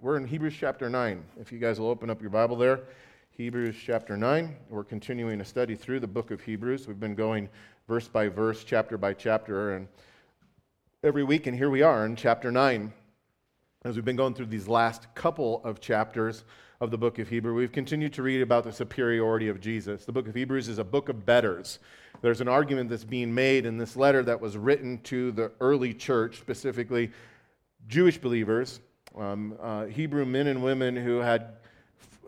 we're in Hebrews chapter 9. If you guys will open up your Bible there, Hebrews chapter 9. We're continuing a study through the book of Hebrews. We've been going verse by verse, chapter by chapter, and every week, and here we are in chapter 9. As we've been going through these last couple of chapters of the book of Hebrew, we've continued to read about the superiority of Jesus. The book of Hebrews is a book of betters. There's an argument that's being made in this letter that was written to the early church, specifically Jewish believers, um, uh, Hebrew men and women who had,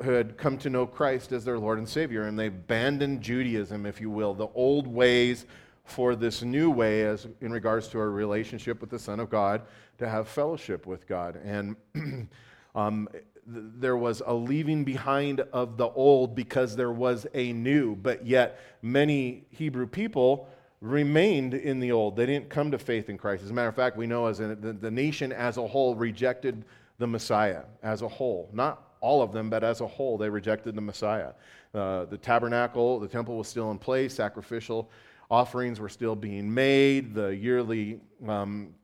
who had come to know Christ as their Lord and Savior, and they abandoned Judaism, if you will, the old ways for this new way as in regards to our relationship with the Son of God to have fellowship with God. And um, th- there was a leaving behind of the old because there was a new, but yet many Hebrew people remained in the old. They didn't come to faith in Christ. As a matter of fact, we know as the, the nation as a whole rejected the Messiah as a whole. Not all of them, but as a whole, they rejected the Messiah. Uh, the tabernacle, the temple was still in place, sacrificial offerings were still being made, the yearly um,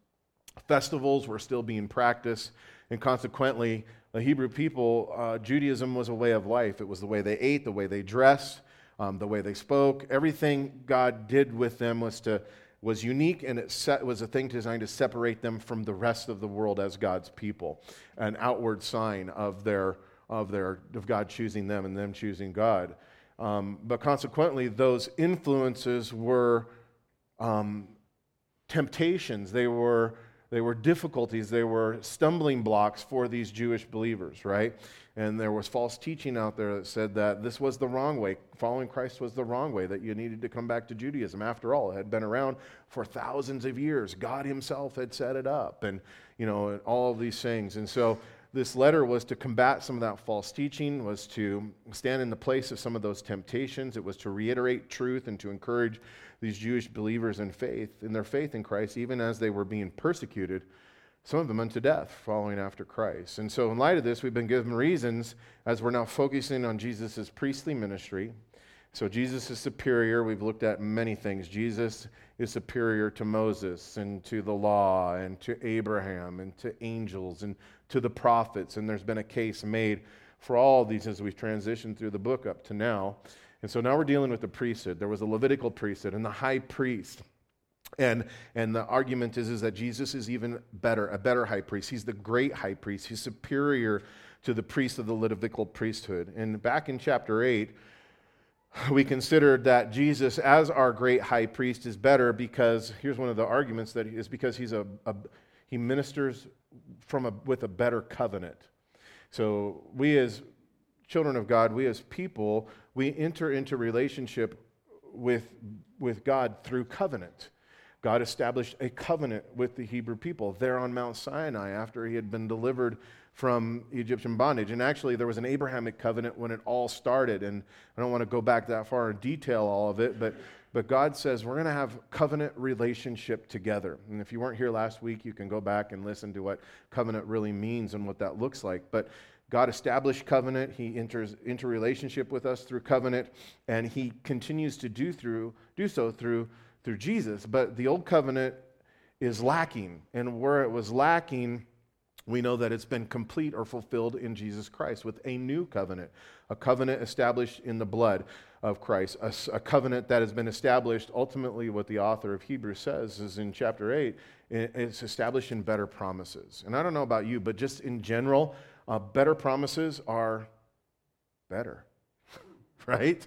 festivals were still being practiced, and consequently, the Hebrew people, uh, Judaism was a way of life. It was the way they ate, the way they dressed, um, the way they spoke. Everything God did with them was to was unique and it set, was a thing designed to separate them from the rest of the world as God's people, an outward sign of their of their of God choosing them and them choosing God. Um, but consequently, those influences were um, temptations. They were they were difficulties. They were stumbling blocks for these Jewish believers, right? And there was false teaching out there that said that this was the wrong way. Following Christ was the wrong way, that you needed to come back to Judaism. After all, it had been around for thousands of years. God Himself had set it up, and, you know, and all of these things. And so this letter was to combat some of that false teaching, was to stand in the place of some of those temptations. It was to reiterate truth and to encourage these Jewish believers in faith, in their faith in Christ, even as they were being persecuted some of them unto death, following after Christ. And so, in light of this, we've been given reasons as we're now focusing on Jesus' priestly ministry. So, Jesus is superior. We've looked at many things. Jesus is superior to Moses and to the law and to Abraham and to angels and to the prophets. And there's been a case made for all these as we've transitioned through the book up to now. And so now we're dealing with the priesthood. There was a Levitical priesthood and the high priest. And, and the argument is, is that Jesus is even better, a better high priest. He's the great high priest. He's superior to the priest of the Levitical priesthood. And back in chapter 8, we considered that Jesus, as our great high priest, is better because here's one of the arguments that is because he's a, a he ministers from a, with a better covenant. So we as children of God, we as people, we enter into relationship with, with God through covenant. God established a covenant with the Hebrew people there on Mount Sinai after he had been delivered from Egyptian bondage. And actually, there was an Abrahamic covenant when it all started. And I don't want to go back that far and detail all of it, but, but God says we're going to have covenant relationship together. And if you weren't here last week, you can go back and listen to what covenant really means and what that looks like. But God established covenant. He enters into relationship with us through covenant, and He continues to do through do so through through Jesus. But the old covenant is lacking. And where it was lacking, we know that it's been complete or fulfilled in Jesus Christ with a new covenant, a covenant established in the blood of Christ, a, a, covenant that has been established. Ultimately, what the author of Hebrews says is in chapter 8, it's established in better promises. And I don't know about you, but just in general, uh, better promises are better, right?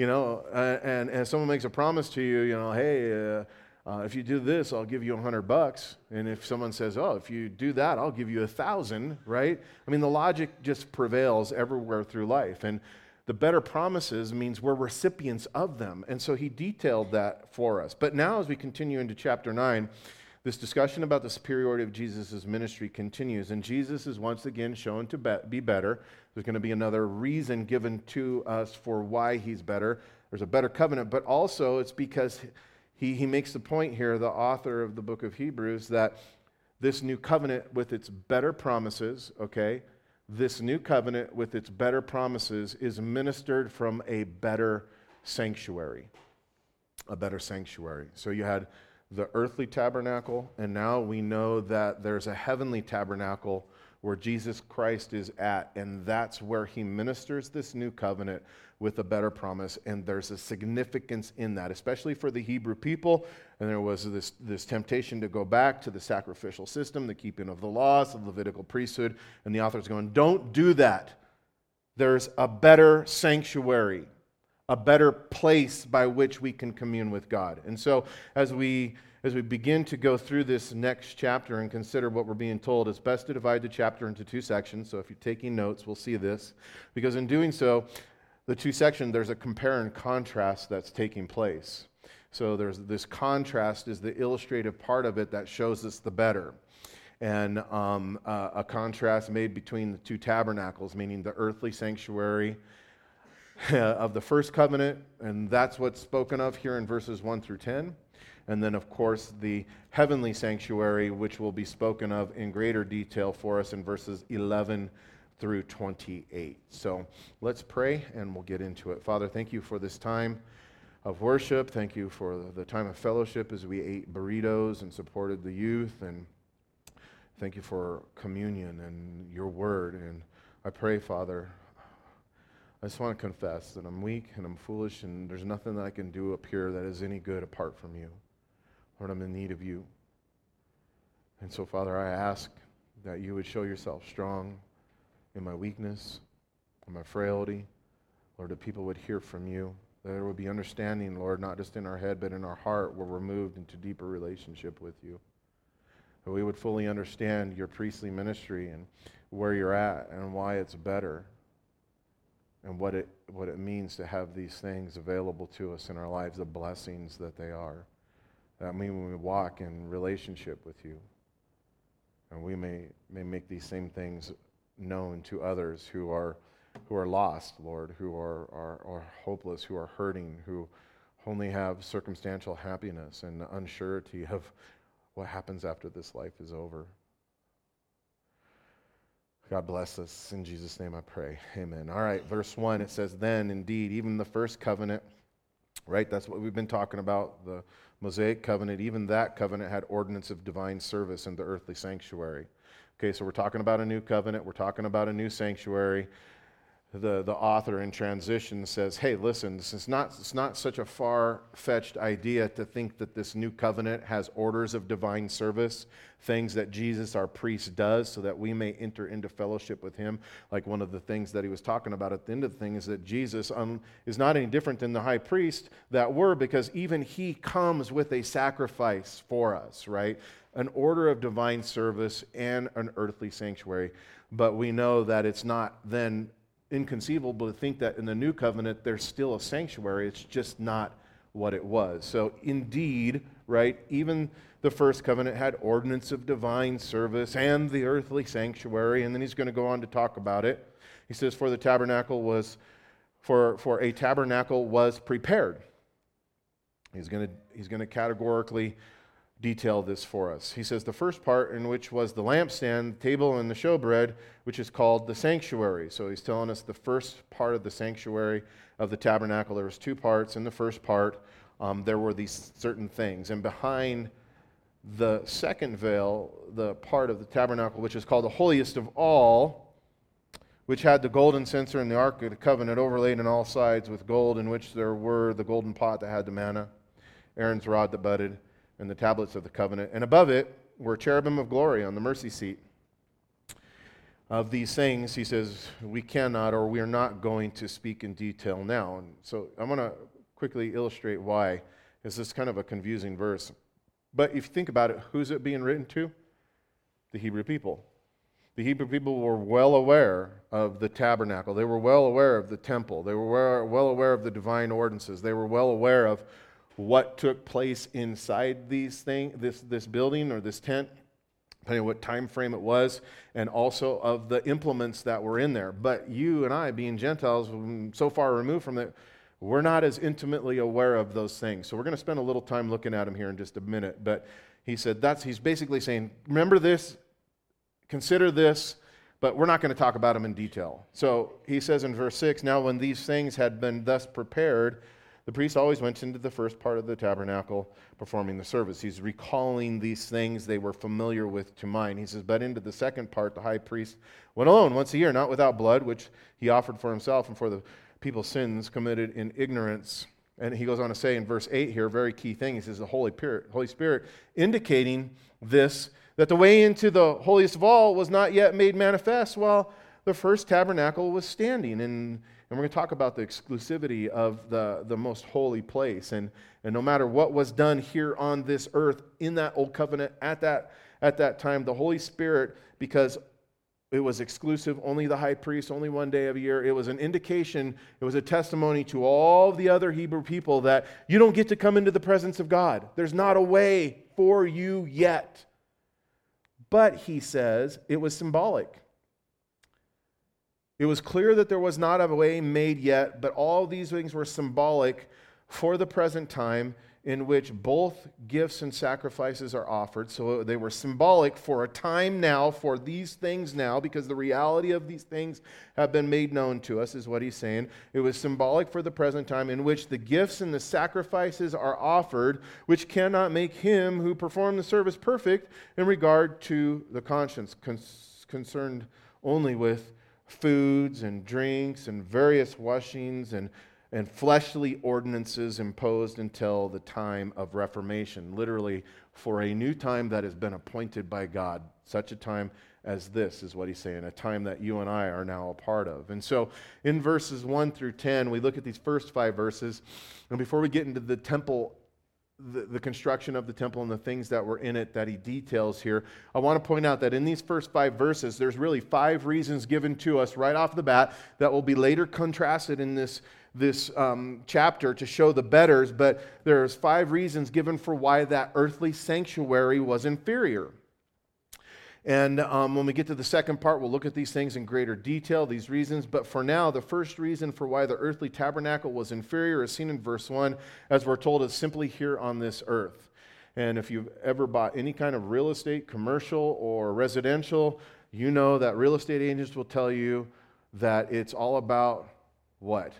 you know, uh, and, and someone makes a promise to you, you know, hey, uh, uh, if you do this, I'll give you a hundred bucks. And if someone says, oh, if you do that, I'll give you a thousand, right? I mean, the logic just prevails everywhere through life. And the better promises means we're recipients of them. And so he detailed that for us. But now, as we continue into chapter 9, this discussion about the superiority of Jesus' ministry continues, and Jesus is once again shown to be better. There's going to be another reason given to us for why he's better. There's a better covenant, but also it's because he, he makes the point here, the author of the book of Hebrews, that this new covenant with its better promises, okay, this new covenant with its better promises is ministered from a better sanctuary. A better sanctuary. So you had the earthly tabernacle, and now we know that there's a heavenly tabernacle where Jesus Christ is at, and that's where he ministers this new covenant with a better promise. And there's a significance in that, especially for the Hebrew people. And there was this, this temptation to go back to the sacrificial system, the keeping of the laws, the Levitical priesthood. And the author's going, don't do that. There's a better sanctuary, a better place by which we can commune with God. And so as we as we begin to go through this next chapter and consider what we're being told, it's best to divide the chapter into two sections. So if you're taking notes, we'll see this. Because in doing so, the two sections, there's a compare and contrast that's taking place. So there's this contrast is the illustrative part of it that shows us the better. And um, uh, a contrast made between the two tabernacles, meaning the earthly sanctuary of the first covenant, and that's what's spoken of here in verses 1 through 10. And then, of course, the heavenly sanctuary, which will be spoken of in greater detail for us in verses 11 through 28. So let's pray and we'll get into it. Father, thank you for this time of worship. Thank you for the time of fellowship as we ate burritos and supported the youth. And thank you for communion and your word. And I pray, Father, I just want to confess that I'm weak and I'm foolish and there's nothing that I can do up here that is any good apart from you. Lord, I'm in need of you. And so, Father, I ask that you would show yourself strong in my weakness, in my frailty. Lord, that people would hear from you. That there would be understanding, Lord, not just in our head, but in our heart, where we're moved into deeper relationship with you. That we would fully understand your priestly ministry and where you're at and why it's better and what it, what it means to have these things available to us in our lives, the blessings that they are. That mean when we walk in relationship with you. And we may, may make these same things known to others who are, who are lost, Lord, who are, are, are hopeless, who are hurting, who only have circumstantial happiness and the unsurety of what happens after this life is over. God bless us. In Jesus' name I pray. Amen. All right, verse 1, it says, Then indeed, even the first covenant, right? That's what we've been talking about. The Mosaic covenant, even that covenant had ordinance of divine service in the earthly sanctuary. Okay, so we're talking about a new covenant, we're talking about a new sanctuary. The, the author in transition says, hey, listen, this is not, it's not such a far fetched idea to think that this new covenant has orders of divine service, things that Jesus, our priest, does so that we may enter into fellowship with him. Like one of the things that he was talking about at the end of the thing is that Jesus um, is not any different than the high priest that were, because even he comes with a sacrifice for us, right? an order of divine service and an earthly sanctuary. But we know that it's not then inconceivable to think that in the new covenant there's still a sanctuary. It's just not what it was. So, indeed, right, even the first covenant had ordinance of divine service and the earthly sanctuary. And then he's going to go on to talk about it. He says, For the tabernacle was, for, for a tabernacle was prepared. He's going to, he's going to categorically detail this for us. He says the first part, in which was the lampstand, the table, and the showbread, which is called the sanctuary. So he's telling us the first part of the sanctuary of the tabernacle. There was two parts. In the first part, um, there were these certain things, and behind the second veil, the part of the tabernacle which is called the holiest of all, which had the golden censer and the ark of the covenant overlaid on all sides with gold, in which there were the golden pot that had the manna, Aaron's rod that budded and the tablets of the covenant. And above it were cherubim of glory on the mercy seat. Of these things, he says, we cannot or we are not going to speak in detail now. And so I'm going to quickly illustrate why. This is kind of a confusing verse. But if you think about it, who's it being written to? The Hebrew people. The Hebrew people were well aware of the tabernacle. They were well aware of the temple. They were well aware of the divine ordinances. They were well aware of what took place inside these thing, this, this building or this tent, depending on what time frame it was, and also of the implements that were in there. But you and I, being Gentiles, mm, so far removed from it, we're not as intimately aware of those things. So we're going to spend a little time looking at them here in just a minute. But he said that's he's basically saying, remember this, consider this, but we're not going to talk about them in detail. So he says in verse 6 Now, when these things had been thus prepared, The priest always went into the first part of the tabernacle performing the service. He's recalling these things they were familiar with to mind. He says, But into the second part, the high priest went alone once a year, not without blood, which he offered for himself and for the people's sins committed in ignorance. And he goes on to say in verse 8 here, a very key thing. He says, The Holy Spirit, Holy Spirit indicating this, that the way into the holiest of all was not yet made manifest while the first tabernacle was standing. And and we're going to talk about the exclusivity of the, the most holy place. And, and no matter what was done here on this earth in that old covenant at that, at that time, the Holy Spirit, because it was exclusive, only the high priest, only one day of a year. It was an indication, it was a testimony to all the other Hebrew people that you don't get to come into the presence of God. There's not a way for you yet. But he says it was symbolic. It was clear that there was not a way made yet, but all these things were symbolic for the present time in which both gifts and sacrifices are offered. So they were symbolic for a time now, for these things now, because the reality of these things have been made known to us, is what he's saying. It was symbolic for the present time in which the gifts and the sacrifices are offered, which cannot make him who performed the service perfect in regard to the conscience, concerned only with foods and drinks and various washings and, and fleshly ordinances imposed until the time of Reformation, literally for a new time that has been appointed by God, such a time as this is what he's saying, a time that you and I are now a part of. And so in verses 1 through 10, we look at these first five verses. And before we get into the temple the, the, construction of the temple and the things that were in it that he details here. I want to point out that in these first five verses, there's really five reasons given to us right off the bat that will be later contrasted in this, this um, chapter to show the betters, but there's five reasons given for why that earthly sanctuary was inferior. And um, when we get to the second part, we'll look at these things in greater detail, these reasons. But for now, the first reason for why the earthly tabernacle was inferior is seen in verse 1, as we're told, is simply here on this earth. And if you've ever bought any kind of real estate, commercial or residential, you know that real estate agents will tell you that it's all about what?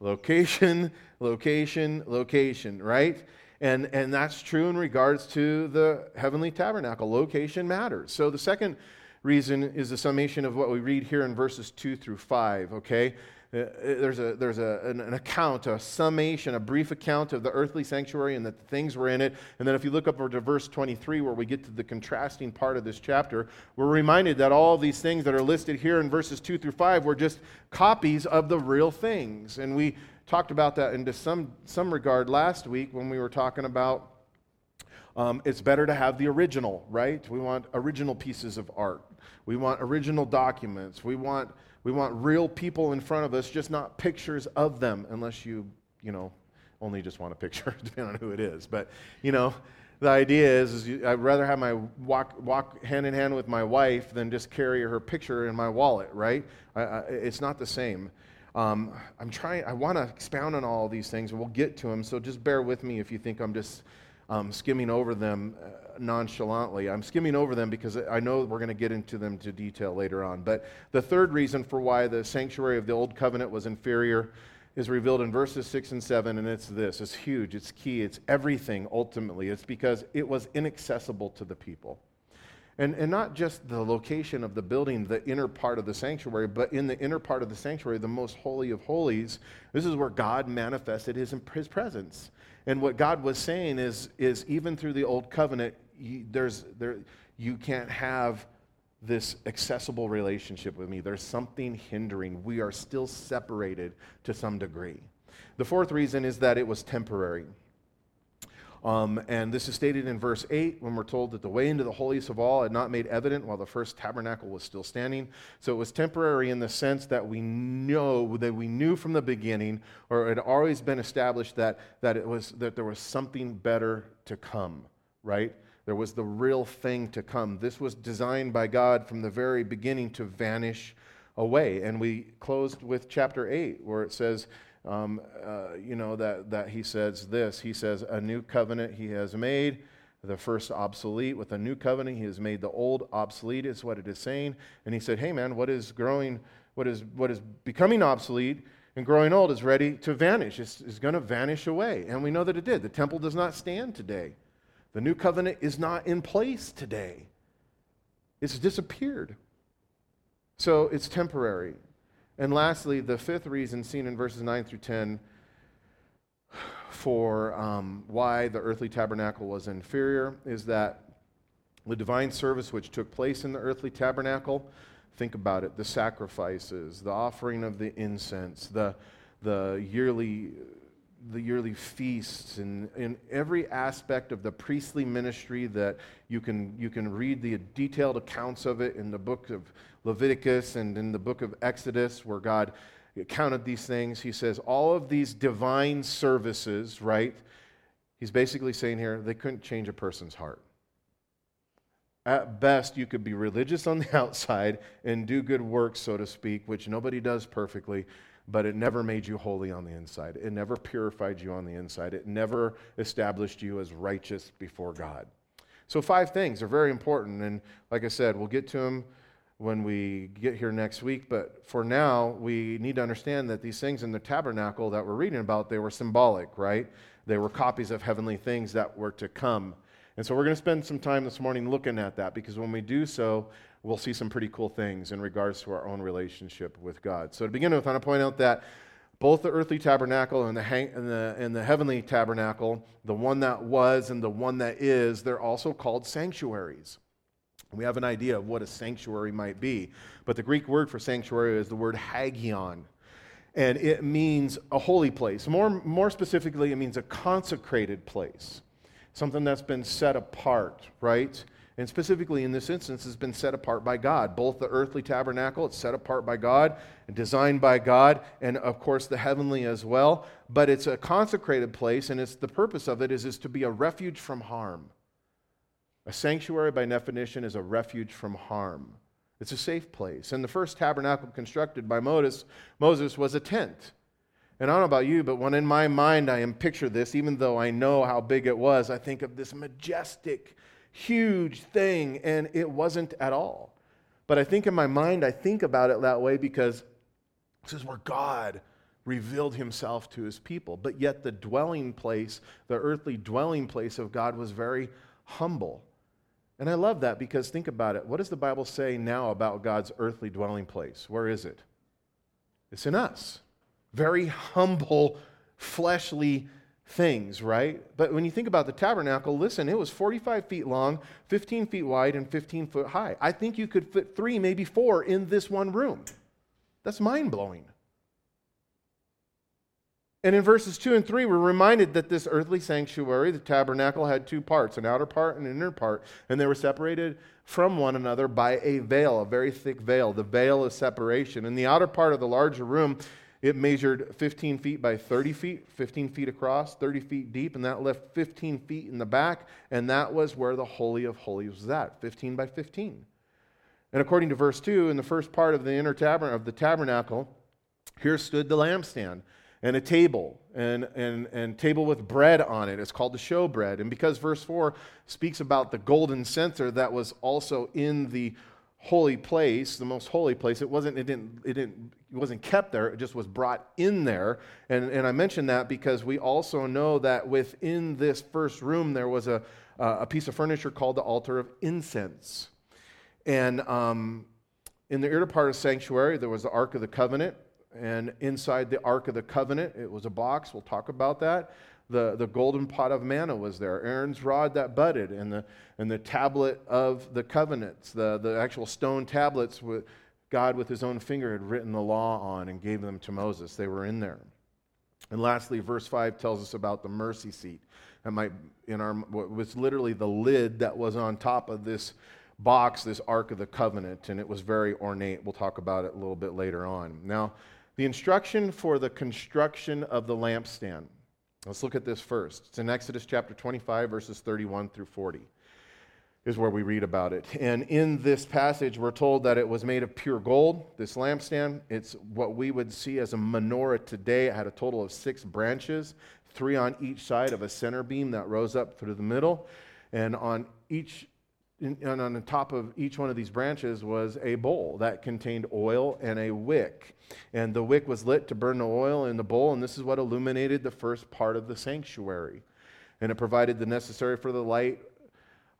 Location, location, location, right? And, and that's true in regards to the heavenly tabernacle. Location matters. So the second reason is the summation of what we read here in verses 2 through 5, okay? Uh, there's a, there's a, an, an, account, a summation, a brief account of the earthly sanctuary and that the things were in it. And then if you look up over to verse 23, where we get to the contrasting part of this chapter, we're reminded that all these things that are listed here in verses 2 through 5 were just copies of the real things. And we talked about that into some, some regard last week when we were talking about um, it's better to have the original, right? We want original pieces of art. We want original documents. We want, we want real people in front of us, just not pictures of them, unless you, you know, only just want a picture, depending on who it is. But, you know, the idea is, is you, I'd rather have my walk, walk hand in hand with my wife than just carry her picture in my wallet, right? I, I, it's not the same. Um, I'm trying, I want to expound on all these things, and we'll get to them. So just bear with me if you think I'm just um, skimming over them uh, nonchalantly. I'm skimming over them because I know we're going to get into them to detail later on. But the third reason for why the sanctuary of the Old Covenant was inferior is revealed in verses 6 and 7, and it's this it's huge, it's key, it's everything ultimately. It's because it was inaccessible to the people. And, and not just the location of the building, the inner part of the sanctuary, but in the inner part of the sanctuary, the most holy of holies, this is where God manifested his, his presence. And what God was saying is, is even through the old covenant, you, there's, there, you can't have this accessible relationship with me. There's something hindering. We are still separated to some degree. The fourth reason is that it was temporary. Um, and this is stated in verse 8 when we're told that the way into the holiest of all had not made evident while the first tabernacle was still standing. So it was temporary in the sense that we know that we knew from the beginning, or it had always been established that, that it was that there was something better to come, right? There was the real thing to come. This was designed by God from the very beginning to vanish away. And we closed with chapter 8, where it says, um, uh, you know, that, that he says this. He says, A new covenant he has made, the first obsolete. With a new covenant, he has made the old obsolete, is what it is saying. And he said, Hey, man, what is growing, what is, what is becoming obsolete And growing old is ready to vanish, it's, it's going to vanish away. And we know that it did. The temple does not stand today, the new covenant is not in place today, it's disappeared. So it's temporary. And lastly, the fifth reason seen in verses 9 through 10 for um, why the earthly tabernacle was inferior is that the divine service which took place in the earthly tabernacle, think about it the sacrifices, the offering of the incense, the, the yearly the yearly feasts and in every aspect of the priestly ministry that you can, you can read the detailed accounts of it in the book of Leviticus and in the book of Exodus, where God counted these things. He says, all of these divine services, right? He's basically saying here, they couldn't change a person's heart. At best, you could be religious on the outside and do good works, so to speak, which nobody does perfectly, but it never made you holy on the inside. It never purified you on the inside. It never established you as righteous before God. So, five things are very important. And like I said, we'll get to them when we get here next week. But for now, we need to understand that these things in the tabernacle that we're reading about, they were symbolic, right? They were copies of heavenly things that were to come. And so we're going to spend some time this morning looking at that because when we do so, we'll see some pretty cool things in regards to our own relationship with God. So to begin with, I want to point out that both the earthly tabernacle and the, hang- and, the, and the heavenly tabernacle, the one that was and the one that is, they're also called sanctuaries. We have an idea of what a sanctuary might be. But the Greek word for sanctuary is the word hagion. And it means a holy place. More, more specifically, it means a consecrated place, something that's been set apart, right? And specifically in this instance, has been set apart by God. Both the earthly tabernacle, it's set apart by God and designed by God, and of course the heavenly as well. But it's a consecrated place, and it's the purpose of it is, is to be a refuge from harm. A sanctuary, by definition, is a refuge from harm. It's a safe place. And the first tabernacle constructed by Moses, Moses was a tent. And I don't know about you, but when in my mind I am picture this, even though I know how big it was, I think of this majestic, huge thing, and it wasn't at all. But I think in my mind, I think about it that way because this is where God revealed himself to his people. But yet the dwelling place, the earthly dwelling place of God was very humble. And I love that because think about it. What does the Bible say now about God's earthly dwelling place? Where is it? It's in us. Very humble, fleshly things, right? But when you think about the tabernacle, listen, it was 45 feet long, 15 feet wide, and 15 foot high. I think you could fit three, maybe four in this one room. That's mind blowing. And in verses 2 and 3, we're reminded that this earthly sanctuary, the tabernacle, had two parts an outer part and an inner part, and they were separated from one another by a veil, a very thick veil, the veil of separation. In the outer part of the larger room, it measured 15 feet by 30 feet, 15 feet across, 30 feet deep, and that left 15 feet in the back, and that was where the Holy of Holies was at, 15 by 15. And according to verse 2, in the first part of the inner tabernacle, of the tabernacle, here stood the lampstand and a table and, and, and table with bread on it. It's called the showbread. And because verse 4 speaks about the golden censer that was also in the holy place, the most holy place, it wasn't, it didn't, it didn't, it wasn't kept there, it just was brought in there. And, and I mention that because we also know that within this first room there was a, a piece of furniture called the altar of incense. And um, in the inner part of sanctuary, there was the Ark of the Covenant, and inside the Ark of the Covenant, it was a box. We'll talk about that. The, the golden pot of manna was there, Aaron's rod that budded, and the, and the tablet of the covenants, the, the actual stone tablets with God with his own finger had written the law on and gave them to Moses. They were in there. And lastly, verse 5 tells us about the mercy seat. That might, in our, was literally the lid that was on top of this box, this Ark of the Covenant, and it was very ornate. We'll talk about it a little bit later on. Now, the instruction for the construction of the lampstand. Let's look at this first. It's in Exodus chapter 25, verses 31 through 40, is where we read about it. And in this passage, we're told that it was made of pure gold, this lampstand. It's what we would see as a menorah today. It had a total of six branches, three on each side of a center beam that rose up through the middle. And on each and on the top of each one of these branches was a bowl that contained oil and a wick. And the wick was lit to burn the oil in the bowl, and this is what illuminated the first part of the sanctuary. And it provided the necessary for the light,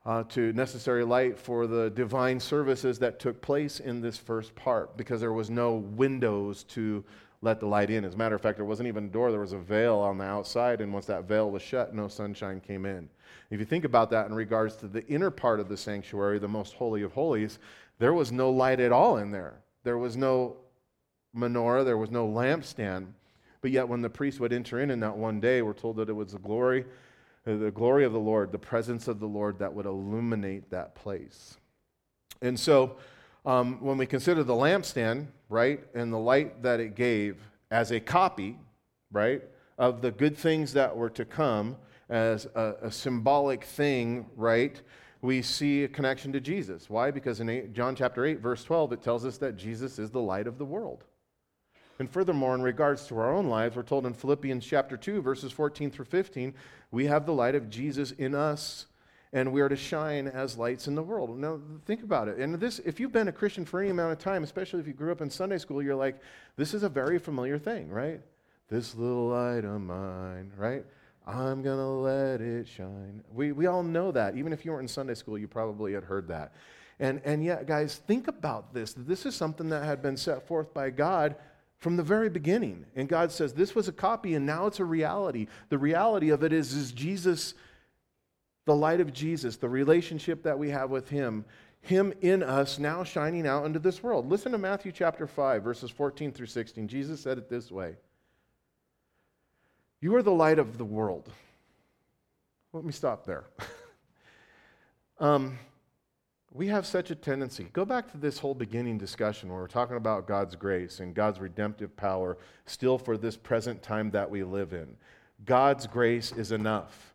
uh, to necessary light for the divine services that took place in this first part, because there was no windows to let the light in. As a matter of fact, there wasn't even a door, there was a veil on the outside, and once that veil was shut, no sunshine came in. If you think about that in regards to the inner part of the sanctuary, the most holy of holies, there was no light at all in there. There was no menorah, there was no lampstand. But yet, when the priest would enter in in that one day, we're told that it was the glory, uh, the glory of the Lord, the presence of the Lord that would illuminate that place. And so, um, when we consider the lampstand, right, and the light that it gave as a copy, right, of the good things that were to come, as a, a symbolic thing, right? We see a connection to Jesus. Why? Because in eight, John chapter 8, verse 12, it tells us that Jesus is the light of the world. And furthermore, in regards to our own lives, we're told in Philippians chapter 2, verses 14 through 15, we have the light of Jesus in us, and we are to shine as lights in the world. Now, think about it. And this, if you've been a Christian for any amount of time, especially if you grew up in Sunday school, you're like, this is a very familiar thing, right? This little light of mine, right? I'm going to let it shine. We, we all know that. Even if you weren't in Sunday school, you probably had heard that. And, and yet, guys, think about this. This is something that had been set forth by God from the very beginning. And God says, This was a copy, and now it's a reality. The reality of it is, is Jesus, the light of Jesus, the relationship that we have with Him, Him in us now shining out into this world. Listen to Matthew chapter 5, verses 14 through 16. Jesus said it this way. You are the light of the world. Let me stop there. um, we have such a tendency. Go back to this whole beginning discussion where we're talking about God's grace and God's redemptive power still for this present time that we live in. God's grace is enough.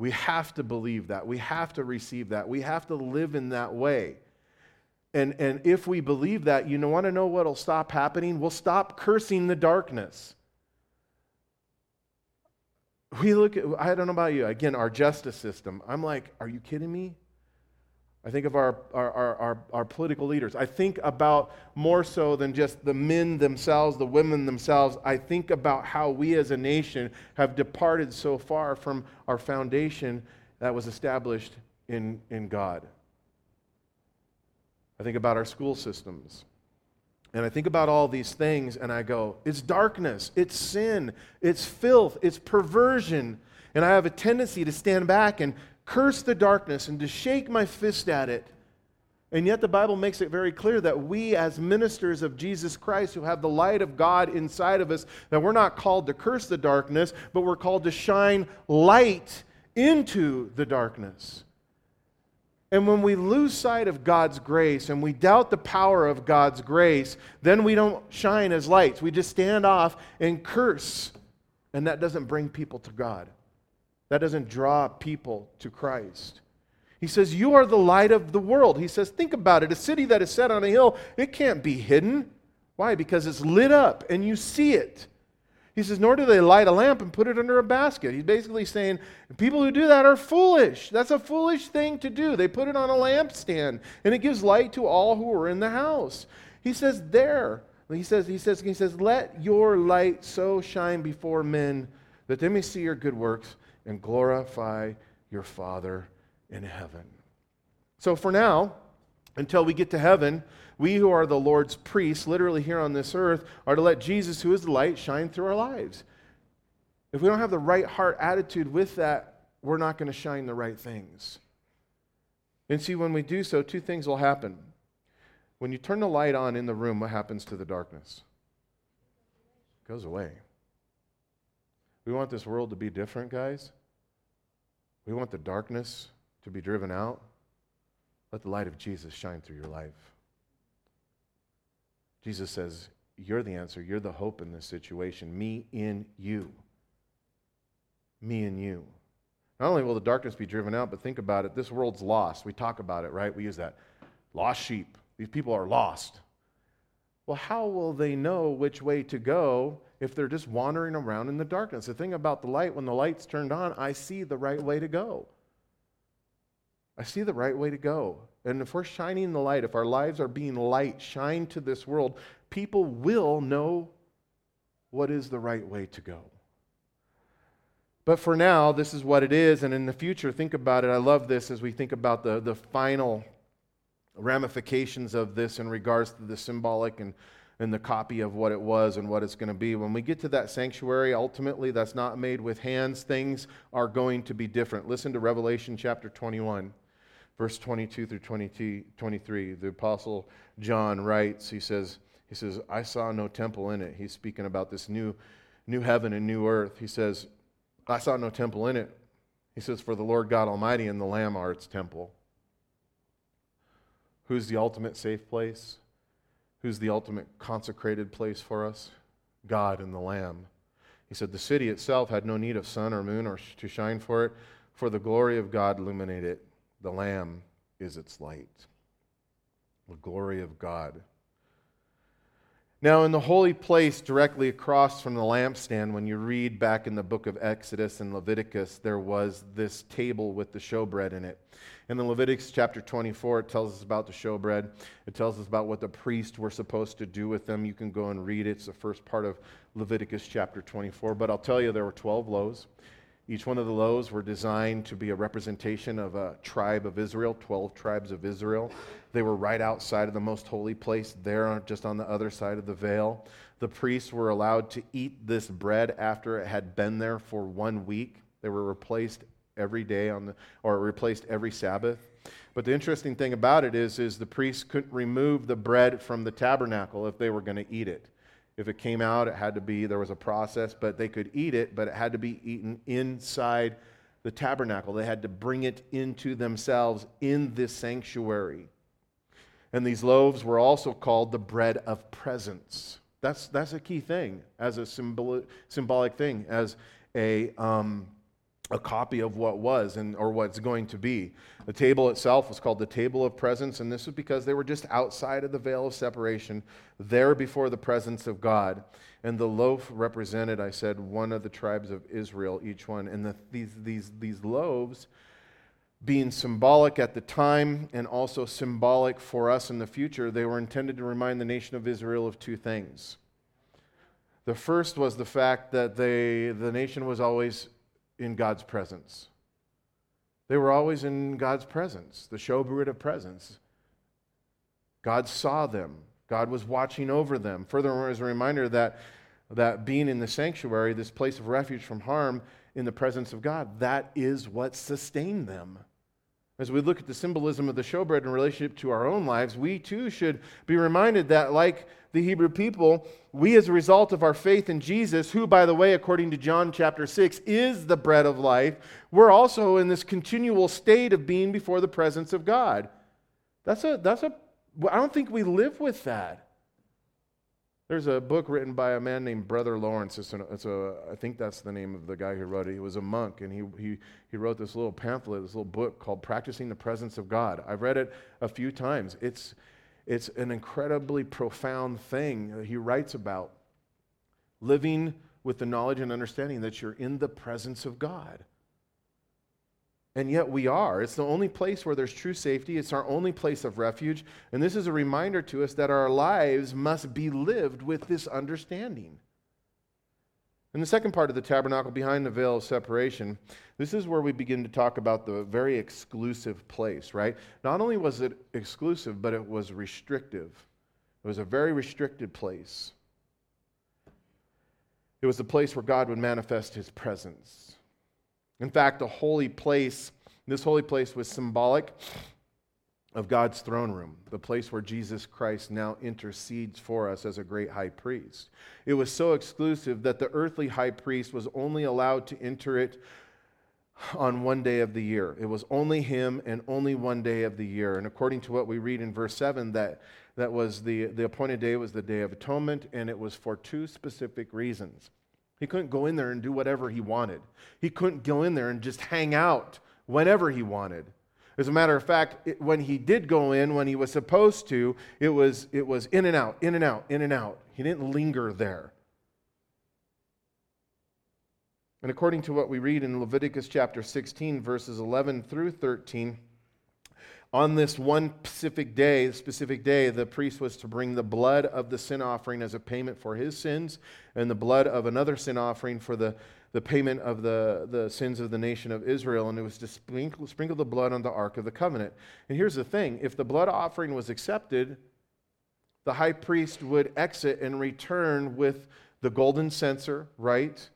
We have to believe that. We have to receive that. We have to live in that way. And, and if we believe that, you want to know what will stop happening? We'll stop cursing the darkness we look at, I don't know about you, again, our justice system. I'm like, are you kidding me? I think of our, our, our, our, political leaders. I think about more so than just the men themselves, the women themselves. I think about how we as a nation have departed so far from our foundation that was established in, in God. I think about our school systems. And I think about all these things and I go, it's darkness, it's sin, it's filth, it's perversion. And I have a tendency to stand back and curse the darkness and to shake my fist at it. And yet the Bible makes it very clear that we, as ministers of Jesus Christ, who have the light of God inside of us, that we're not called to curse the darkness, but we're called to shine light into the darkness. And when we lose sight of God's grace and we doubt the power of God's grace, then we don't shine as lights. We just stand off and curse. And that doesn't bring people to God, that doesn't draw people to Christ. He says, You are the light of the world. He says, Think about it. A city that is set on a hill, it can't be hidden. Why? Because it's lit up and you see it. He says, nor do they light a lamp and put it under a basket. He's basically saying, people who do that are foolish. That's a foolish thing to do. They put it on a lampstand, and it gives light to all who are in the house. He says, there. He says, he says, he says, let your light so shine before men that they may see your good works and glorify your Father in heaven. So for now, until we get to heaven, we who are the Lord's priests, literally here on this earth, are to let Jesus, who is the light, shine through our lives. If we don't have the right heart attitude with that, we're not going to shine the right things. And see, when we do so, two things will happen. When you turn the light on in the room, what happens to the darkness? It goes away. We want this world to be different, guys. We want the darkness to be driven out. Let the light of Jesus shine through your life. Jesus says, You're the answer. You're the hope in this situation. Me in you. Me in you. Not only will the darkness be driven out, but think about it. This world's lost. We talk about it, right? We use that. Lost sheep. These people are lost. Well, how will they know which way to go if they're just wandering around in the darkness? The thing about the light, when the light's turned on, I see the right way to go. I see the right way to go. And if we're shining the light, if our lives are being light, shine to this world, people will know what is the right way to go. But for now, this is what it is. And in the future, think about it. I love this as we think about the, the final ramifications of this in regards to the symbolic and, and the copy of what it was and what it's going to be. When we get to that sanctuary, ultimately, that's not made with hands. Things are going to be different. Listen to Revelation chapter 21 verse 22 through 22, 23 the apostle john writes he says he says i saw no temple in it he's speaking about this new new heaven and new earth he says i saw no temple in it he says for the lord god almighty and the lamb are its temple who's the ultimate safe place who's the ultimate consecrated place for us god and the lamb he said the city itself had no need of sun or moon or to shine for it for the glory of god illuminated it the Lamb is its light. The glory of God. Now, in the holy place directly across from the lampstand, when you read back in the book of Exodus and Leviticus, there was this table with the showbread in it. In the Leviticus chapter 24, it tells us about the showbread. It tells us about what the priests were supposed to do with them. You can go and read it. It's the first part of Leviticus chapter 24. But I'll tell you, there were 12 loaves. Each one of the loaves were designed to be a representation of a tribe of Israel, 12 tribes of Israel. They were right outside of the most holy place, there, just on the other side of the veil. The priests were allowed to eat this bread after it had been there for one week. They were replaced every day on the, or replaced every Sabbath. But the interesting thing about it is, is the priests couldn't remove the bread from the tabernacle if they were going to eat it. If it came out, it had to be, there was a process, but they could eat it, but it had to be eaten inside the tabernacle. They had to bring it into themselves in this sanctuary. And these loaves were also called the bread of presence. That's, that's a key thing as a symbol, symbolic thing, as a, um, a copy of what was and or what's going to be. The table itself was called the table of presence, and this was because they were just outside of the veil of separation, there before the presence of God. And the loaf represented, I said, one of the tribes of Israel, each one. And the, these, these, these loaves, being symbolic at the time and also symbolic for us in the future, they were intended to remind the nation of Israel of two things. The first was the fact that they, the nation was always in God's presence. They were always in God's presence, the showbread of presence. God saw them. God was watching over them. Furthermore, as a reminder that, that being in the sanctuary, this place of refuge from harm in the presence of God, that is what sustained them. As we look at the symbolism of the showbread in relationship to our own lives, we too should be reminded that, like the Hebrew people, we, as a result of our faith in Jesus, who, by the way, according to John chapter 6, is the bread of life, we're also in this continual state of being before the presence of God. That's a, that's a, I don't think we live with that. There's a book written by a man named Brother Lawrence. It's, an, it's a, I think that's the name of the guy who wrote it. He was a monk, and he, he, he wrote this little pamphlet, this little book called Practicing the Presence of God. I've read it a few times. It's, it's an incredibly profound thing he writes about living with the knowledge and understanding that you're in the presence of God. And yet we are. It's the only place where there's true safety. It's our only place of refuge. And this is a reminder to us that our lives must be lived with this understanding. In the second part of the tabernacle, behind the veil of separation, this is where we begin to talk about the very exclusive place, right? Not only was it exclusive, but it was restrictive. It was a very restricted place. It was the place where God would manifest his presence. In fact, a holy place, this holy place was symbolic of God's throne room, the place where Jesus Christ now intercedes for us as a great high priest. It was so exclusive that the earthly high priest was only allowed to enter it on one day of the year. It was only him and only one day of the year. And according to what we read in verse 7, that, that was the, the appointed day was the Day of Atonement, and it was for two specific reasons. He couldn't go in there and do whatever he wanted. He couldn't go in there and just hang out whenever he wanted. As a matter of fact, it, when he did go in, when he was supposed to, it was, it was in and out, in and out, in and out. He didn't linger there. And according to what we read in Leviticus chapter 16, verses 11 through 13, On this one specific day, specific day, the priest was to bring the blood of the sin offering as a payment for his sins, and the blood of another sin offering for the, the payment of the, the sins of the nation of Israel, and it was to sprinkle, sprinkle the blood on the Ark of the Covenant. And here's the thing if the blood offering was accepted, the high priest would exit and return with the golden censer, right?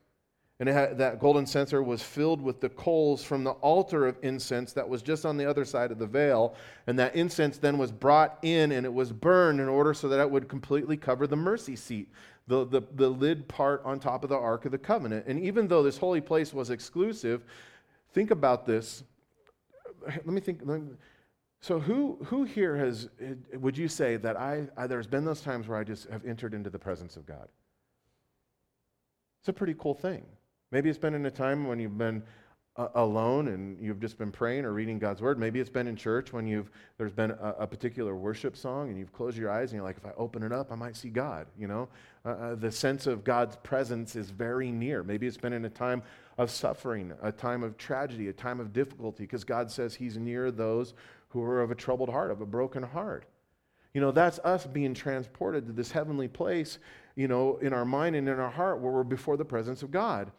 And had, that golden censer was filled with the coals from the altar of incense that was just on the other side of the veil. And that incense then was brought in and it was burned in order so that it would completely cover the mercy seat, the, the, the lid part on top of the Ark of the Covenant. And even though this holy place was exclusive, think about this. Let me think. Let me, so, who, who here has, would you say that I, I, there's been those times where I just have entered into the presence of God? It's a pretty cool thing. Maybe it's been in a time when you've been alone and you've just been praying or reading God's word. Maybe it's been in church when you've there's been a, a particular worship song and you've closed your eyes and you're like, if I open it up, I might see God. You know, uh, uh, the sense of God's presence is very near. Maybe it's been in a time of suffering, a time of tragedy, a time of difficulty, because God says He's near those who are of a troubled heart, of a broken heart. You know, that's us being transported to this heavenly place, you know, in our mind and in our heart where we're before the presence of God.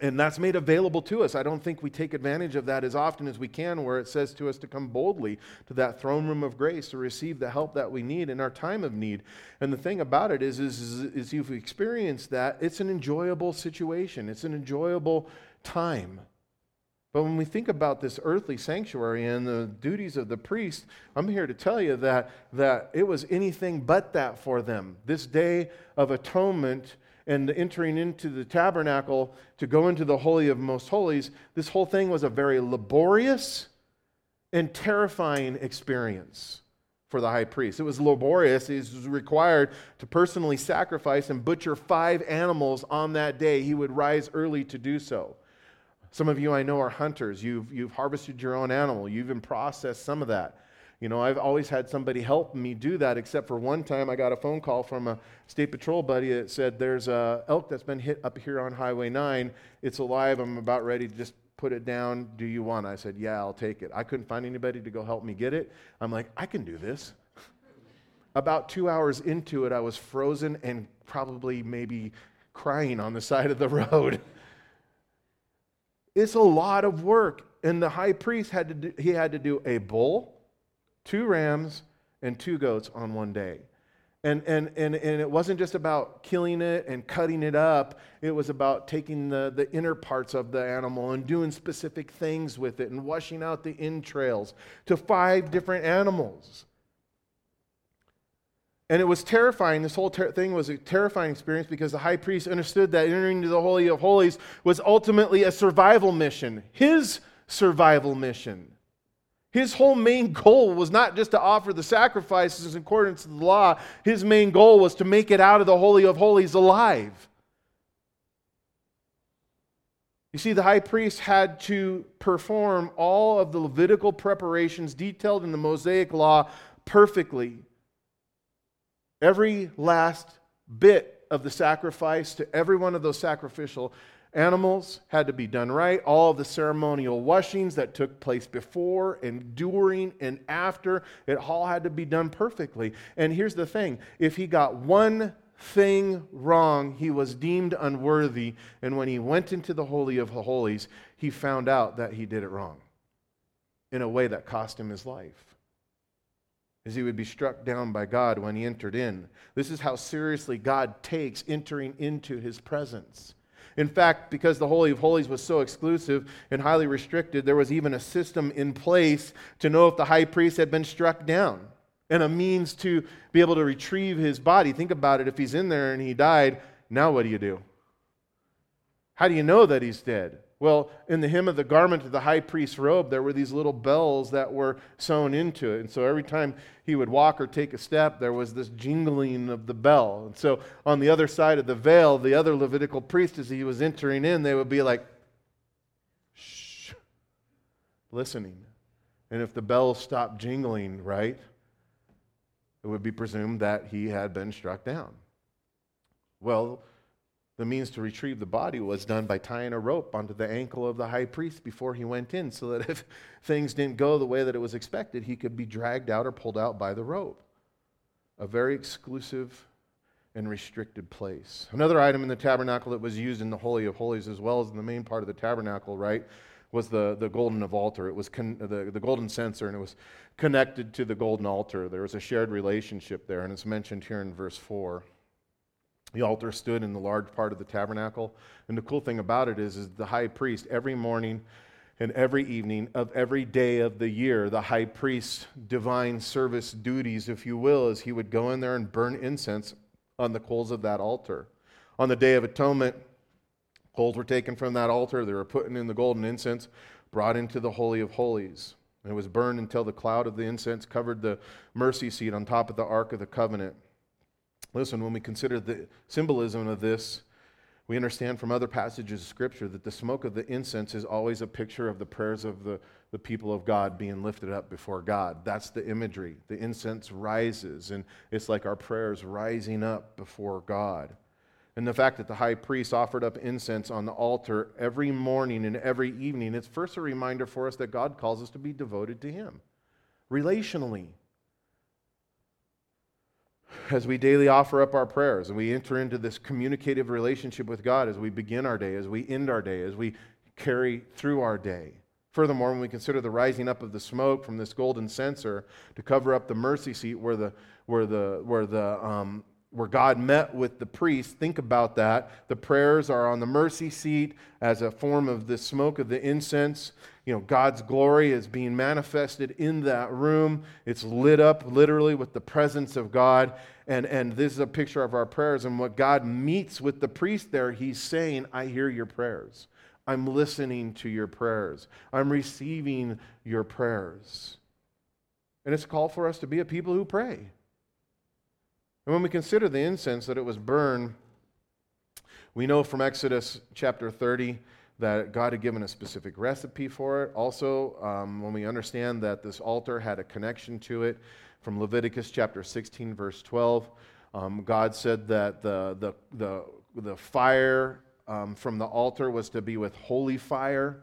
And that's made available to us. I don't think we take advantage of that as often as we can, where it says to us to come boldly to that throne room of grace to receive the help that we need in our time of need. And the thing about it is, is, is, you've experienced that, it's an enjoyable situation, it's an enjoyable time. But when we think about this earthly sanctuary and the duties of the priest, I'm here to tell you that, that it was anything but that for them. This day of atonement and entering into the tabernacle to go into the Holy of Most Holies, this whole thing was a very laborious and terrifying experience for the high priest. It was laborious. He was required to personally sacrifice and butcher five animals on that day. He would rise early to do so. Some of you I know are hunters. You've, you've harvested your own animal, you've even processed some of that. You know, I've always had somebody help me do that, except for one time I got a phone call from a state patrol buddy that said, There's a elk that's been hit up here on Highway 9. It's alive. I'm about ready to just put it down. Do you want it? I said, Yeah, I'll take it. I couldn't find anybody to go help me get it. I'm like, I can do this. about two hours into it, I was frozen and probably maybe crying on the side of the road. it's a lot of work. And the high priest had to do, he had to do a bull two rams and two goats on one day. And, and, and, and it wasn't just about killing it and cutting it up. It was about taking the, the inner parts of the animal and doing specific things with it and washing out the entrails to five different animals. And it was terrifying. This whole ter- thing was a terrifying experience because the high priest understood that entering into the Holy of Holies was ultimately a survival mission, his survival mission. His whole main goal was not just to offer the sacrifices in accordance to the law, his main goal was to make it out of the Holy of Holies alive. You see, the high priest had to perform all of the Levitical preparations detailed in the Mosaic law perfectly. Every last bit of the sacrifice to every one of those sacrificial Animals had to be done right. All the ceremonial washings that took place before and during and after, it all had to be done perfectly. And here's the thing if he got one thing wrong, he was deemed unworthy. And when he went into the Holy of Holies, he found out that he did it wrong in a way that cost him his life. As he would be struck down by God when he entered in. This is how seriously God takes entering into his presence. In fact, because the Holy of Holies was so exclusive and highly restricted, there was even a system in place to know if the high priest had been struck down and a means to be able to retrieve his body. Think about it if he's in there and he died, now what do you do? How do you know that he's dead? Well, in the hem of the garment of the high priest's robe, there were these little bells that were sewn into it. And so every time he would walk or take a step, there was this jingling of the bell. And so on the other side of the veil, the other Levitical priest, as he was entering in, they would be like, shh, listening. And if the bell stopped jingling, right, it would be presumed that he had been struck down. Well, the means to retrieve the body was done by tying a rope onto the ankle of the high priest before he went in, so that if things didn't go the way that it was expected, he could be dragged out or pulled out by the rope. A very exclusive and restricted place. Another item in the tabernacle that was used in the Holy of Holies, as well as in the main part of the tabernacle, right, was the, the golden of altar. It was con- the, the golden censer, and it was connected to the golden altar. There was a shared relationship there, and it's mentioned here in verse 4. The altar stood in the large part of the tabernacle. And the cool thing about it is, is the high priest, every morning and every evening of every day of the year, the high priest's divine service duties, if you will, is he would go in there and burn incense on the coals of that altar. On the Day of Atonement, coals were taken from that altar, they were put in the golden incense, brought into the Holy of Holies. And it was burned until the cloud of the incense covered the mercy seat on top of the Ark of the Covenant. Listen, when we consider the symbolism of this, we understand from other passages of Scripture that the smoke of the incense is always a picture of the prayers of the, the people of God being lifted up before God. That's the imagery. The incense rises, and it's like our prayers rising up before God. And the fact that the high priest offered up incense on the altar every morning and every evening, it's first a reminder for us that God calls us to be devoted to Him relationally as we daily offer up our prayers and we enter into this communicative relationship with God as we begin our day, as we end our day, as we carry through our day. Furthermore, when we consider the rising up of the smoke from this golden censer to cover up the mercy seat where the where the where the um, where God met with the priest, think about that. The prayers are on the mercy seat as a form of the smoke of the incense. You know, God's glory is being manifested in that room. It's lit up literally with the presence of God. And, and this is a picture of our prayers. And what God meets with the priest there, he's saying, I hear your prayers. I'm listening to your prayers. I'm receiving your prayers. And it's a call for us to be a people who pray. And when we consider the incense that it was burned, we know from Exodus chapter 30 that God had given a specific recipe for it. Also, um, when we understand that this altar had a connection to it, from Leviticus chapter 16, verse 12, um, God said that the, the, the, the fire um, from the altar was to be with holy fire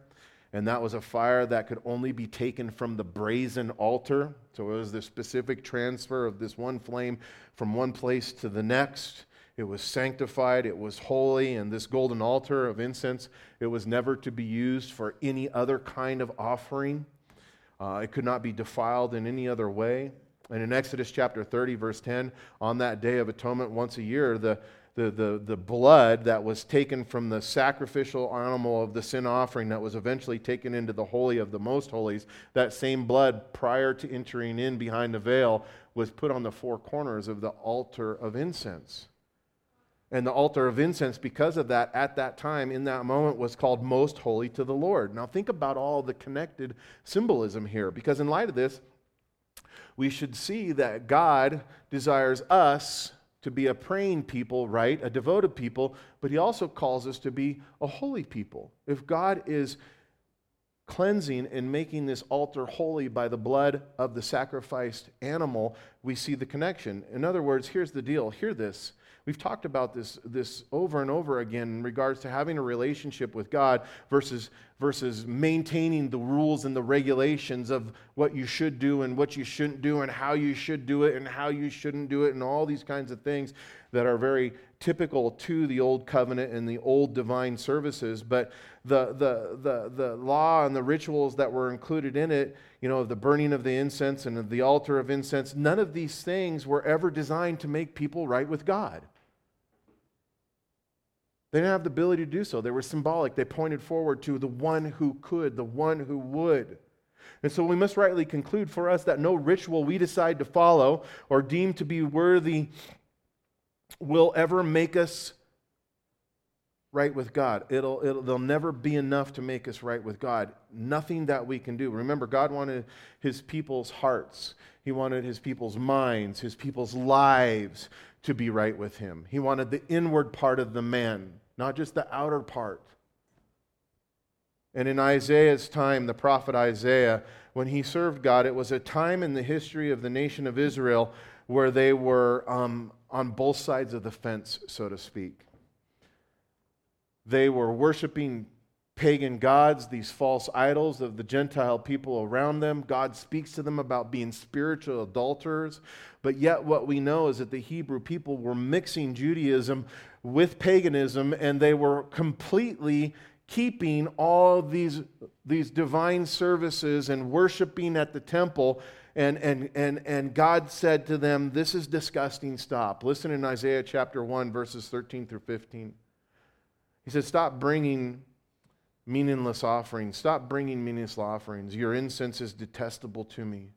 and that was a fire that could only be taken from the brazen altar. So it was the specific transfer of this one flame from one place to the next. It was sanctified, it was holy, and this golden altar of incense, it was never to be used for any other kind of offering. Uh, it could not be defiled in any other way. And in Exodus chapter 30, verse 10, on that day of atonement once a year, the, the, the, the blood that was taken from the sacrificial animal of the sin offering that was eventually taken into the Holy of the Most Holies, that same blood prior to entering in behind the veil was put on the four corners of the altar of incense. And the altar of incense, because of that, at that time, in that moment, was called most holy to the Lord. Now, think about all the connected symbolism here, because in light of this, we should see that God desires us to be a praying people, right? A devoted people, but he also calls us to be a holy people. If God is cleansing and making this altar holy by the blood of the sacrificed animal, we see the connection. In other words, here's the deal. Hear this. We've talked about this, this over and over again in regards to having a relationship with God versus, versus maintaining the rules and the regulations of what you should do and what you shouldn't do and how you should do it and how you shouldn't do it and all these kinds of things that are very typical to the old covenant and the old divine services. But the, the, the, the law and the rituals that were included in it, you know, the burning of the incense and of the altar of incense, none of these things were ever designed to make people right with God. They didn't have the ability to do so. They were symbolic. They pointed forward to the one who could, the one who would. And so we must rightly conclude for us that no ritual we decide to follow or deem to be worthy will ever make us right with God. It'll, it'll, they'll never be enough to make us right with God. Nothing that we can do. Remember, God wanted his people's hearts, He wanted his people's minds, his people's lives to be right with Him. He wanted the inward part of the man not just the outer part. And in Isaiah's time, the prophet Isaiah, when he served God, it was a time in the history of the nation of Israel where they were um, on both sides of the fence, so to speak. They were worshiping pagan gods, these false idols of the Gentile people around them. God speaks to them about being spiritual adulterers. But yet, what we know is that the Hebrew people were mixing Judaism with paganism, and they were completely keeping all these, these divine services and worshiping at the temple. And, and, and, and God said to them, This is disgusting, stop. Listen in Isaiah chapter 1, verses 13 through 15. He said, Stop bringing meaningless offerings. Stop bringing meaningless offerings. Your incense is detestable to me.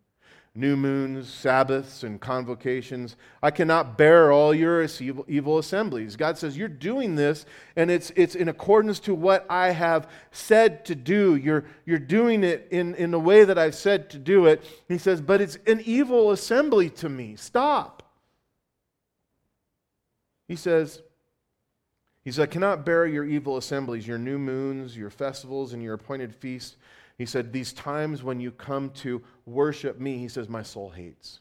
New moons, Sabbaths, and convocations. I cannot bear all your evil, assemblies. God says, You're doing this, and it's, it's in accordance to what I have said to do. You're, you're doing it in, in the way that I've said to do it. He says, But it's an evil assembly to me. Stop. He says, he said, I cannot bear your evil assemblies, your new moons, your festivals, and your appointed feasts. He said, These times when you come to worship me, he says, My soul hates.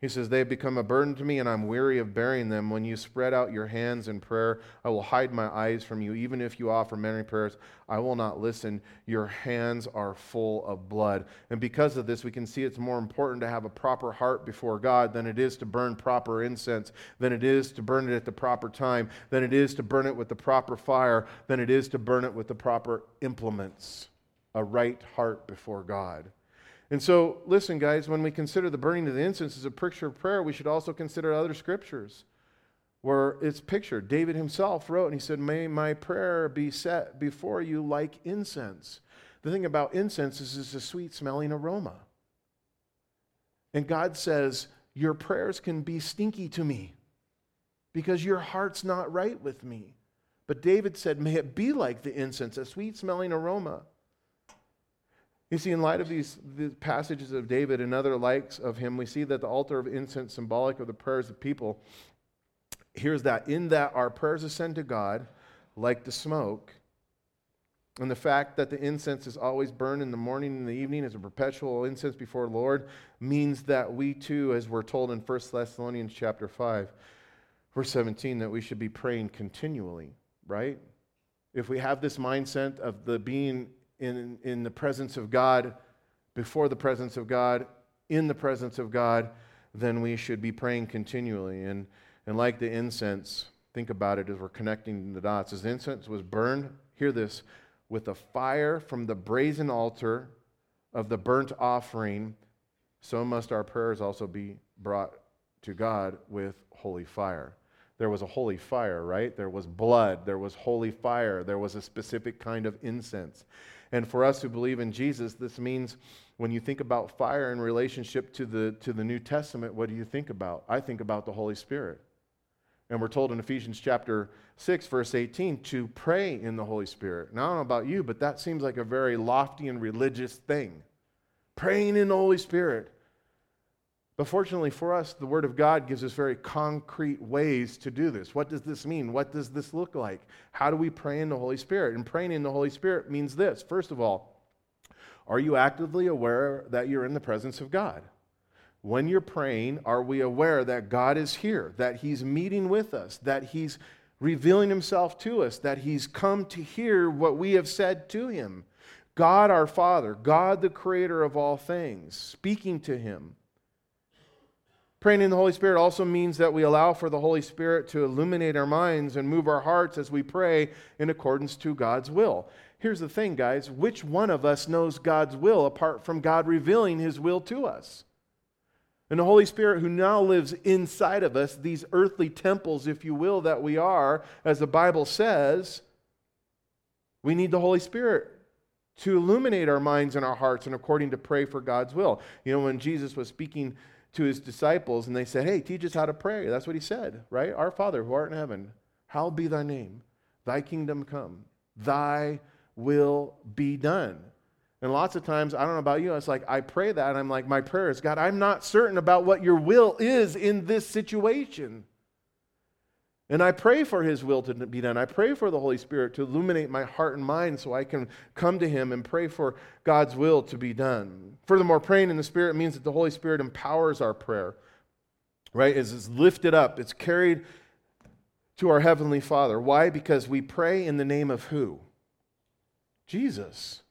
He says, They have become a burden to me, and I'm weary of bearing them. When you spread out your hands in prayer, I will hide my eyes from you. Even if you offer many prayers, I will not listen. Your hands are full of blood. And because of this, we can see it's more important to have a proper heart before God than it is to burn proper incense, than it is to burn it at the proper time, than it is to burn it with the proper fire, than it is to burn it with the proper implements. A right heart before God. And so, listen, guys, when we consider the burning of the incense as a picture of prayer, we should also consider other scriptures where it's pictured. David himself wrote, and he said, May my prayer be set before you like incense. The thing about incense is it's a sweet smelling aroma. And God says, Your prayers can be stinky to me because your heart's not right with me. But David said, May it be like the incense, a sweet smelling aroma. You see, in light of these, these, passages of David and other likes of him, we see that the altar of incense, symbolic of the prayers of people, here's that in that our prayers ascend to God like the smoke. And the fact that the incense is always burned in the morning and the evening as a perpetual incense before the Lord means that we too, as we're told in 1 Thessalonians chapter 5, verse 17, that we should be praying continually, right? If we have this mindset of the being in, in the presence of God, before the presence of God, in the presence of God, then we should be praying continually. And, and like the incense, think about it as we're connecting the dots. As the incense was burned, hear this, with a fire from the brazen altar of the burnt offering, so must our prayers also be brought to God with holy fire. There was a holy fire, right? There was blood. There was holy fire. There was a specific kind of incense. And for us who believe in Jesus, this means when you think about fire in relationship to the, to the New Testament, what do you think about? I think about the Holy Spirit. And we're told in Ephesians chapter 6, verse 18, to pray in the Holy Spirit. Now, I don't know about you, but that seems like a very lofty and religious thing. Praying in the Holy Spirit. But fortunately for us, the Word of God gives us very concrete ways to do this. What does this mean? What does this look like? How do we pray in the Holy Spirit? And praying in the Holy Spirit means this first of all, are you actively aware that you're in the presence of God? When you're praying, are we aware that God is here, that He's meeting with us, that He's revealing Himself to us, that He's come to hear what we have said to Him? God our Father, God the Creator of all things, speaking to Him. Praying in the Holy Spirit also means that we allow for the Holy Spirit to illuminate our minds and move our hearts as we pray in accordance to God's will. Here's the thing, guys which one of us knows God's will apart from God revealing his will to us? And the Holy Spirit, who now lives inside of us, these earthly temples, if you will, that we are, as the Bible says, we need the Holy Spirit to illuminate our minds and our hearts and according to pray for God's will. You know, when Jesus was speaking to his disciples and they said, Hey, teach us how to pray. That's what he said, right? Our Father who art in heaven, hallowed be thy name. Thy kingdom come. Thy will be done. And lots of times, I don't know about you, it's like I pray that, and I'm like, my prayer is, God, I'm not certain about what your will is in this situation. And I pray for His will to be done. I pray for the Holy Spirit to illuminate my heart and mind so I can come to Him and pray for God's will to be done. Furthermore, praying in the Spirit means that the Holy Spirit empowers our prayer, right? It's, lifted up, it's carried to our Heavenly Father. Why? Because we pray in the name of who? Jesus.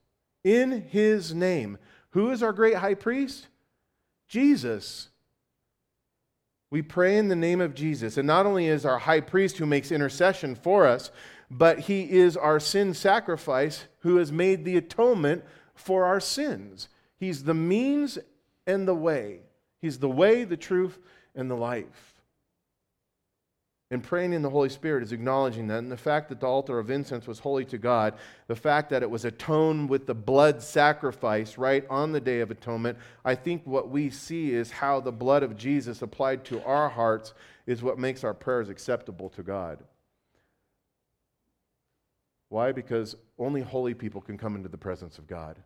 In His name. Who is our great high priest? Jesus. We pray in the name of Jesus. And not only is our high priest who makes intercession for us, but he is our sin sacrifice who has made the atonement for our sins. He's the means and the way. He's the way, the truth, and the life. And praying in the Holy Spirit is acknowledging that. And the fact that the altar of incense was holy to God, the fact that it was atoned with the blood sacrifice right on the Day of Atonement, I think what we see is how the blood of Jesus applied to our hearts is what makes our prayers acceptable to God. Why? Because only holy people can come into the presence of God.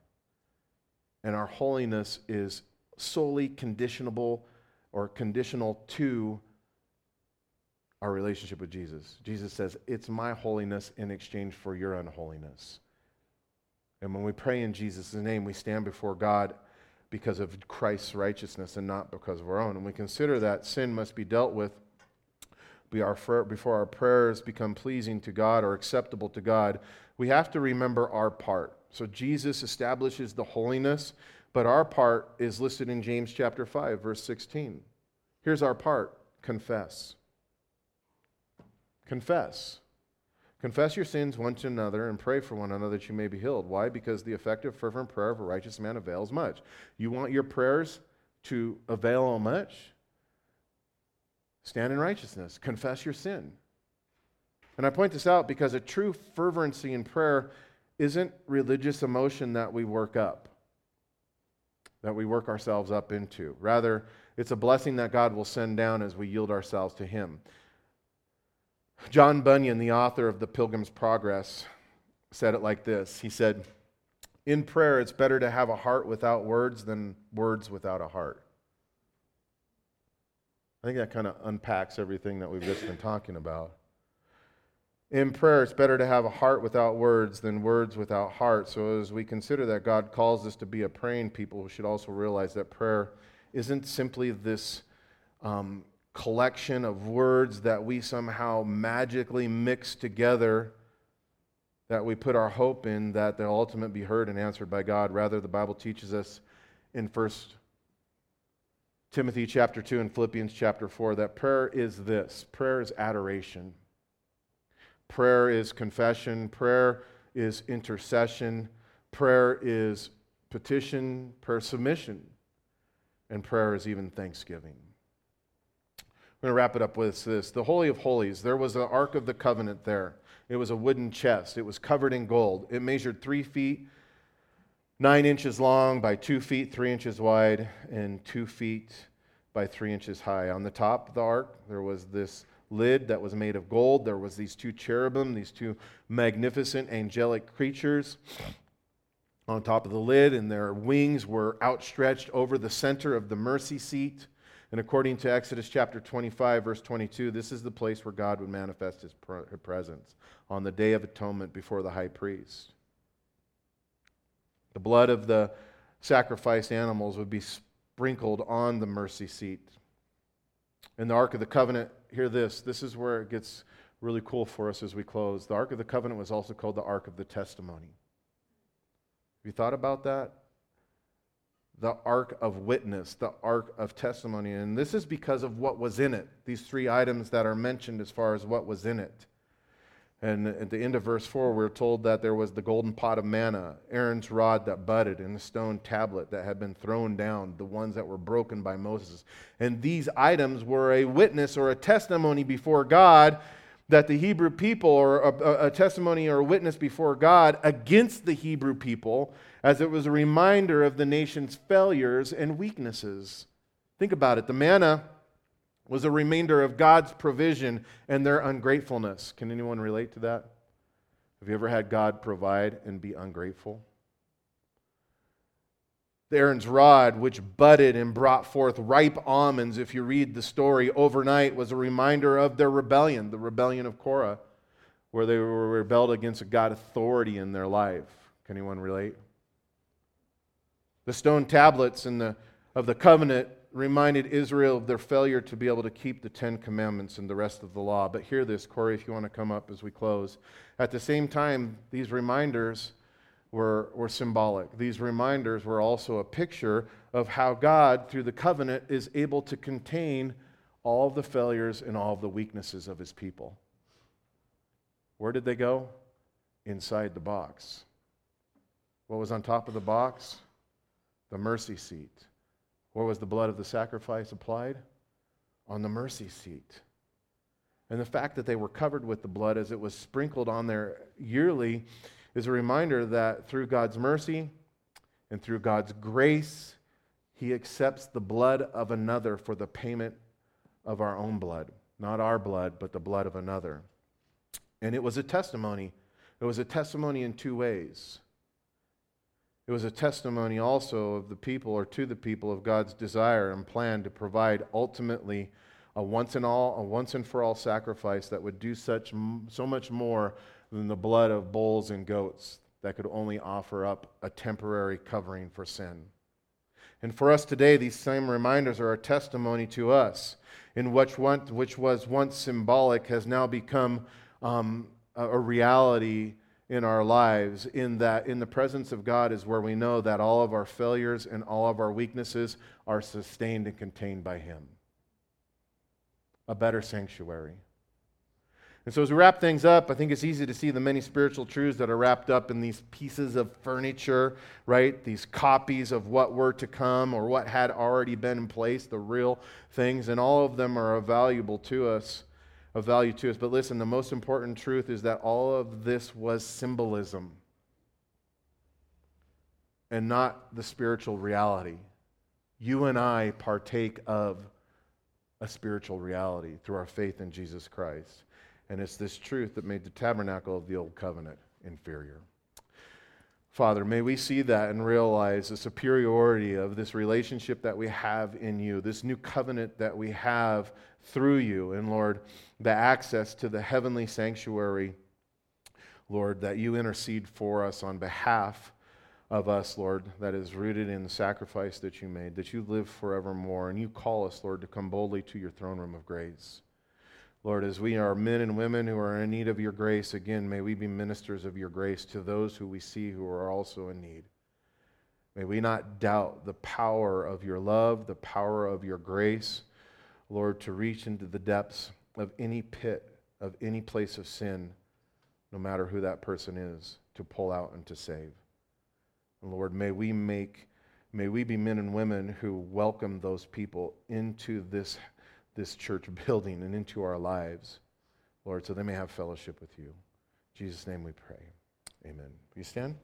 And our holiness is solely conditionable or conditional to our relationship with Jesus. Jesus says, It's my holiness in exchange for your unholiness. And when we pray in Jesus' name, we stand before God because of Christ's righteousness and not because of our own. And we consider that sin must be dealt with before our prayers become pleasing to God or acceptable to God. We have to remember our part. So Jesus establishes the holiness, but our part is listed in James chapter 5, verse 16. Here's our part confess. Confess. Confess your sins one to another and pray for one another that you may be healed. Why? Because the effective, fervent prayer of a righteous man avails much. You want your prayers to avail much? Stand in righteousness. Confess your sin. And I point this out because a true fervency in prayer isn't religious emotion that we work up, that we work ourselves up into. Rather, it's a blessing that God will send down as we yield ourselves to Him. John Bunyan, the author of The Pilgrim's Progress, said it like this He said, In prayer, it's better to have a heart without words than words without a heart. I think that kind of unpacks everything that we've just been talking about. In prayer, it's better to have a heart without words than words without heart. So, as we consider that God calls us to be a praying people, we should also realize that prayer isn't simply this um, collection of words that we somehow magically mix together that we put our hope in that they'll ultimately be heard and answered by God. Rather, the Bible teaches us in 1 Timothy chapter 2 and Philippians chapter 4 that prayer is this. Prayer is adoration, prayer is confession, prayer is intercession, prayer is petition, prayer submission, and prayer is even thanksgiving. I'm going to wrap it up with this. The Holy of Holies, there was the Ark of the Covenant there. It was a wooden chest. It was covered in gold. It measured three feet, nine inches long by two feet, three inches wide, and two feet by three inches high. On the top of the ark, there was this lid that was made of gold. There was these two cherubim, these two magnificent angelic creatures on top of the lid, and their wings were outstretched over the center of the mercy seat. And according to Exodus chapter 25, verse 22, this is the place where God would manifest his presence on the day of atonement before the high priest. The blood of the sacrificed animals would be sprinkled on the mercy seat. In the Ark of the Covenant, hear this. This is where it gets really cool for us as we close. The Ark of the Covenant was also called the Ark of the Testimony. Have you thought about that? The ark of witness, the ark of testimony. And this is because of what was in it, these three items that are mentioned as far as what was in it. And at the end of verse 4, we're told that there was the golden pot of manna, Aaron's rod that budded, and the stone tablet that had been thrown down, the ones that were broken by Moses. And these items were a witness or a testimony before God that the Hebrew people, or a, a testimony or a witness before God against the Hebrew people, as it was a reminder of the nation's failures and weaknesses. Think about it. The manna was a reminder of God's provision and their ungratefulness. Can anyone relate to that? Have you ever had God provide and be ungrateful? The Aaron's rod, which budded and brought forth ripe almonds, if you read the story overnight, was a reminder of their rebellion, the rebellion of Korah, where they were rebelled against a God authority in their life. Can anyone relate? The stone tablets the, of the covenant reminded Israel of their failure to be able to keep the Ten Commandments and the rest of the law. But hear this, Corey, if you want to come up as we close. At the same time, these reminders were, were symbolic. These reminders were also a picture of how God, through the covenant, is able to contain all of the failures and all of the weaknesses of his people. Where did they go? Inside the box. What was on top of the box? The mercy seat. Where was the blood of the sacrifice applied? On the mercy seat. And the fact that they were covered with the blood as it was sprinkled on there yearly is a reminder that through God's mercy and through God's grace, He accepts the blood of another for the payment of our own blood. Not our blood, but the blood of another. And it was a testimony. It was a testimony in two ways. It was a testimony also of the people or to the people of God's desire and plan to provide ultimately a once and all, a once and for all sacrifice that would do such so much more than the blood of bulls and goats that could only offer up a temporary covering for sin. And for us today, these same reminders are a testimony to us, in which, one, which was once symbolic has now become um, a, a reality in our lives, in that in the presence of God is where we know that all of our failures and all of our weaknesses are sustained and contained by Him. A better sanctuary. And so, as we wrap things up, I think it's easy to see the many spiritual truths that are wrapped up in these pieces of furniture, right? These copies of what were to come or what had already been in place, the real things, and all of them are valuable to us, of value to us. But listen, the most important truth is that all of this was symbolism and not the spiritual reality. You and I partake of a spiritual reality through our faith in Jesus Christ. And it's this truth that made the tabernacle of the old covenant inferior. Father, may we see that and realize the superiority of this relationship that we have in you, this new covenant that we have through you, and Lord, the access to the heavenly sanctuary, Lord, that you intercede for us on behalf of us, Lord, that is rooted in the sacrifice that you made, that you live forevermore, and you call us, Lord, to come boldly to your throne room of grace. Lord, as we are men and women who are in need of your grace, again, may we be ministers of your grace to those who we see who are also in need. May we not doubt the power of your love, the power of your grace, Lord, to reach into the depths of any pit, of any place of sin, no matter who that person is, to pull out and to save. And Lord, may we make, may we be men and women who welcome those people into this this church building and into our lives, Lord, so they may have fellowship with you. In Jesus' name we pray. Amen. Will you stand?